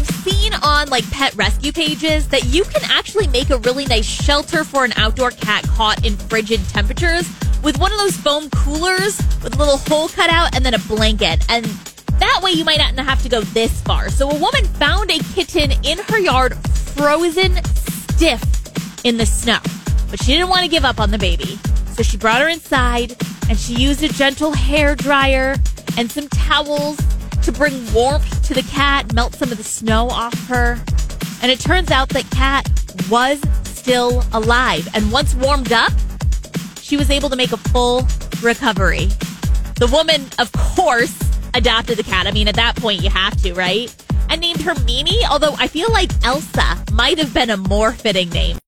I've seen on like pet rescue pages that you can actually make a really nice shelter for an outdoor cat caught in frigid temperatures with one of those foam coolers with a little hole cut out and then a blanket. And that way you might not have to go this far. So a woman found a kitten in her yard frozen stiff in the snow, but she didn't want to give up on the baby. So she brought her inside and she used a gentle hair dryer and some towels to bring warmth to the cat, melt some of the snow off her. And it turns out that cat was still alive. And once warmed up, she was able to make a full recovery. The woman, of course, adopted the cat. I mean, at that point, you have to, right? And named her Mimi, although I feel like Elsa might have been a more fitting name.